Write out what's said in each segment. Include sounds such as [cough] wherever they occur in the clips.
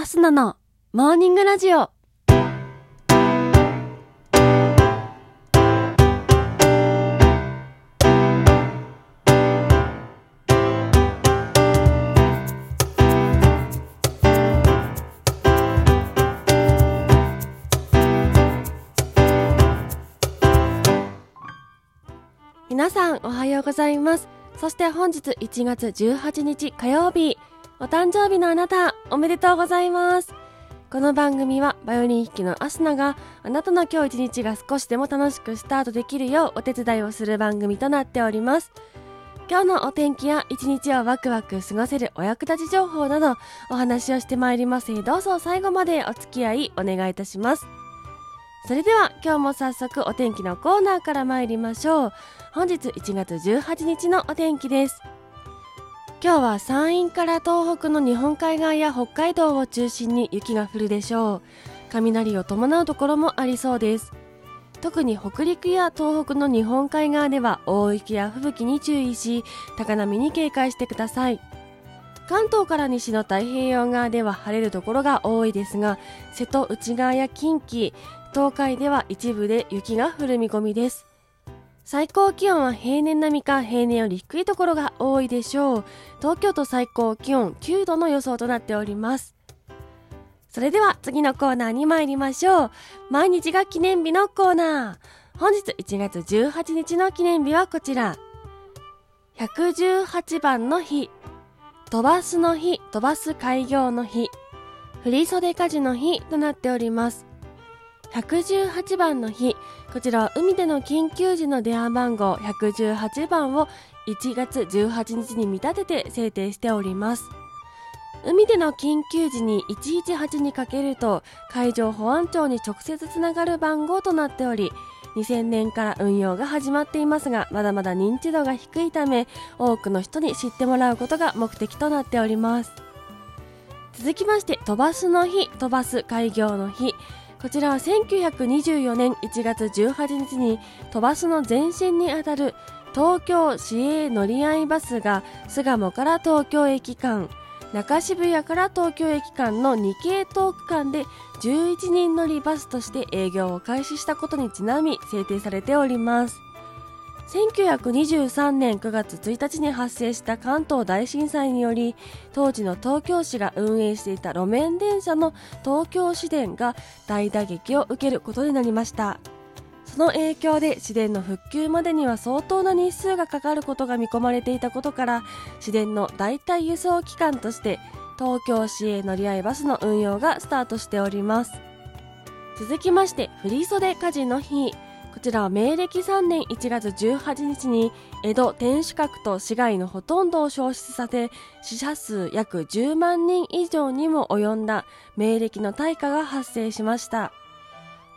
アスナのモーニングラジオ。皆さんおはようございます。そして本日1月18日火曜日、お誕生日のあなた、おめでとうございます。この番組はバイオリン弾きのアスナがあなたの今日一日が少しでも楽しくスタートできるようお手伝いをする番組となっております。今日のお天気や一日をワクワク過ごせるお役立ち情報などお話をしてまいりますどうぞ最後までお付き合いお願いいたします。それでは今日も早速お天気のコーナーから参りましょう。本日1月18日のお天気です。今日は山陰から東北の日本海側や北海道を中心に雪が降るでしょう。雷を伴うところもありそうです。特に北陸や東北の日本海側では大雪や吹雪に注意し、高波に警戒してください。関東から西の太平洋側では晴れるところが多いですが、瀬戸内側や近畿、東海では一部で雪が降る見込みです。最高気温は平年並みか平年より低いところが多いでしょう。東京都最高気温9度の予想となっております。それでは次のコーナーに参りましょう。毎日が記念日のコーナー。本日1月18日の記念日はこちら。118番の日。飛ばすの日、飛ばす開業の日。振袖火事の日となっております。118番の日、こちらは海での緊急時の電話番号118番を1月18日に見立てて制定しております。海での緊急時に118にかけると海上保安庁に直接つながる番号となっており、2000年から運用が始まっていますが、まだまだ認知度が低いため、多くの人に知ってもらうことが目的となっております。続きまして、飛ばすの日、飛ばす開業の日。こちらは1924年1月18日に飛ばすの前身にあたる東京市営乗り合いバスが巣鴨から東京駅間、中渋谷から東京駅間の2系統区間で11人乗りバスとして営業を開始したことにちなみ制定されております。1923年9月1日に発生した関東大震災により当時の東京市が運営していた路面電車の東京市電が大打撃を受けることになりました。その影響で市電の復旧までには相当な日数がかかることが見込まれていたことから市電の代替輸送機関として東京市営乗り合いバスの運用がスタートしております。続きまして振袖火事の日。こちらは明暦3年1月18日に江戸天守閣と市街のほとんどを消失させ死者数約10万人以上にも及んだ明暦の大火が発生しました。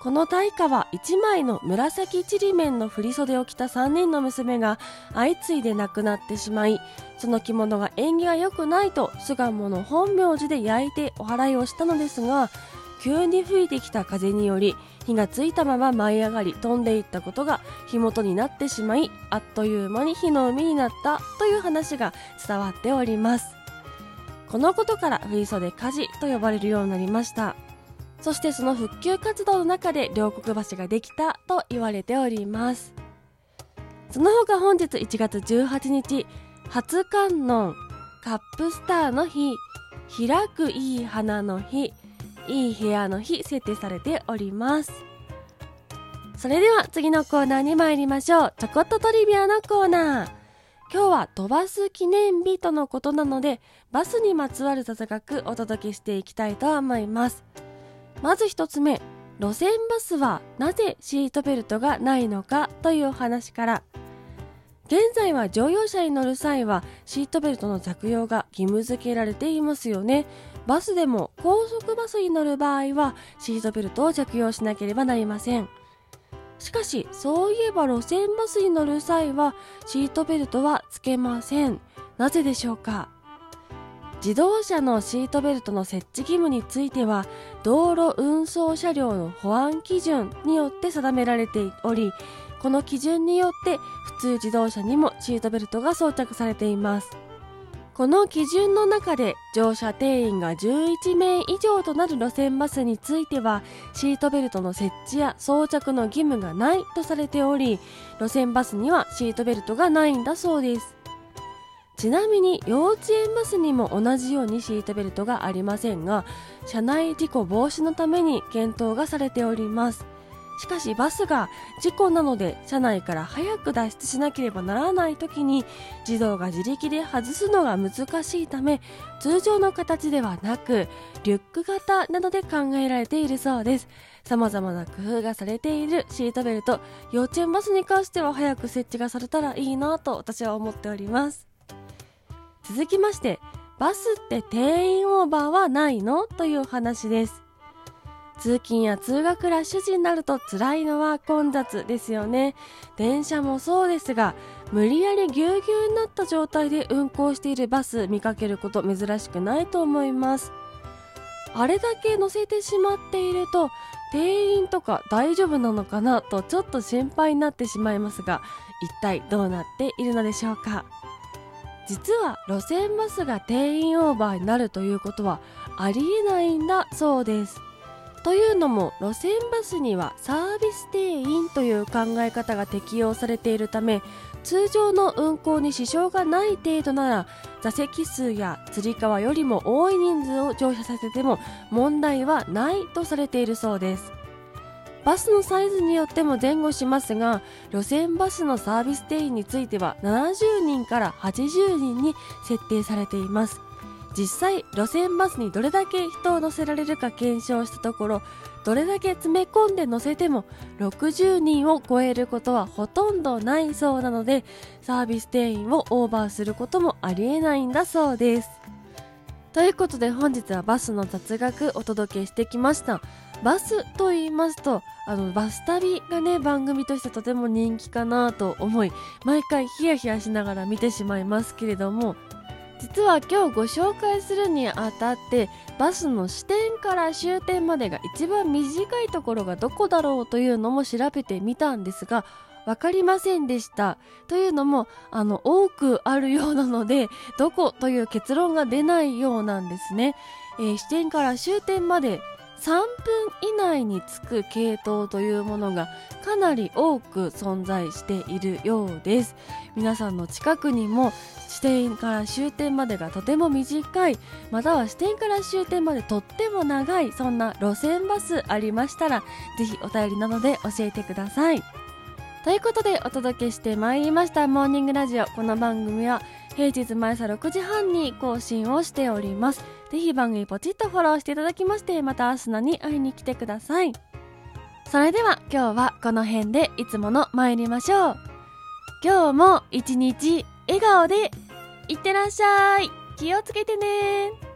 この大火は1枚の紫ちりめんの振袖を着た3人の娘が相次いで亡くなってしまいその着物が縁起が良くないと巣鴨の本名寺で焼いてお祓いをしたのですが急に吹いてきた風により火がついたまま舞い上がり飛んでいったことが火元になってしまいあっという間に火の海になったという話が伝わっております。このことから振袖火事と呼ばれるようになりました。そしてその復旧活動の中で両国橋ができたと言われております。その他本日1月18日初観音カップスターの日開くいい花の日。いい部屋の日設定されております。それでは次のコーナーに参りましょう。ちょこっとトリビアのコーナー。今日は飛ばす記念日とのことなので、バスにまつわる雑学お届けしていきたいと思います。まず一つ目、路線バスはなぜシートベルトがないのかというお話から。現在は乗用車に乗る際はシートベルトの着用が義務付けられていますよね。バスでも高速バスに乗る場合はシートベルトを着用しなければなりません。しかし、そういえば路線バスに乗る際はシートベルトはつけません。なぜでしょうか？自動車のシートベルトの設置義務については道路運送車両の保安基準によって定められておりこの基準によって普通自動車にもシートベルトが装着されています。この基準の中で乗車定員が11名以上となる路線バスについてはシートベルトの設置や装着の義務がないとされており路線バスにはシートベルトがないんだそうです。ちなみに幼稚園バスにも同じようにシートベルトがありませんが車内事故防止のために検討がされております。しかしバスが事故なので車内から早く脱出しなければならない時に児童が自力で外すのが難しいため通常の形ではなくリュック型などで考えられているそうです。様々な工夫がされているシートベルト幼稚園バスに関しては早く設置がされたらいいなと私は思っております。続きましてバスって定員オーバーはないの？という話です。通勤や通学ラッシュ時になると辛いのは混雑ですよね。電車もそうですが無理やりぎゅうぎゅうになった状態で運行しているバス見かけること珍しくないと思います。あれだけ乗せてしまっていると定員とか大丈夫なのかなとちょっと心配になってしまいますが一体どうなっているのでしょうか。実は路線バスが定員オーバーになるということはありえないんだそうです。というのも路線バスにはサービス定員という考え方が適用されているため通常の運行に支障がない程度なら座席数やつり革よりも多い人数を乗車させても問題はないとされているそうです。バスのサイズによっても前後しますが路線バスのサービス定員については70人から80人に設定されています。実際路線バスにどれだけ人を乗せられるか検証したところどれだけ詰め込んで乗せても60人を超えることはほとんどないそうなのでサービス定員をオーバーすることもありえないんだそうです。ということで本日はバスの雑学お届けしてきました。バスと言いますとあのバス旅がね番組としてとても人気かなと思い毎回ヒヤヒヤしながら見てしまいますけれども実は今日ご紹介するにあたってバスの支点から終点までが一番短いところがどこだろうというのも調べてみたんですが分かりませんでした。というのもあの多くあるようなので [laughs] どこという結論が出ないようなんですね、えー、支点から終点まで3分以内につく系統というものがかなり多く存在しているようです。皆さんの近くにも支点から終点までがとても短いまたは支点から終点までとっても長いそんな路線バスありましたらぜひお便りなので教えてください。ということでお届けしてまいりましたモーニングラジオ。この番組は平日毎朝6時半に更新をしております。ぜひ番組ポチッとフォローしていただきましてまたアスナに会いに来てください。それでは今日はこの辺でいつもの参りましょう。今日も一日笑顔でいってらっしゃい。気をつけてね。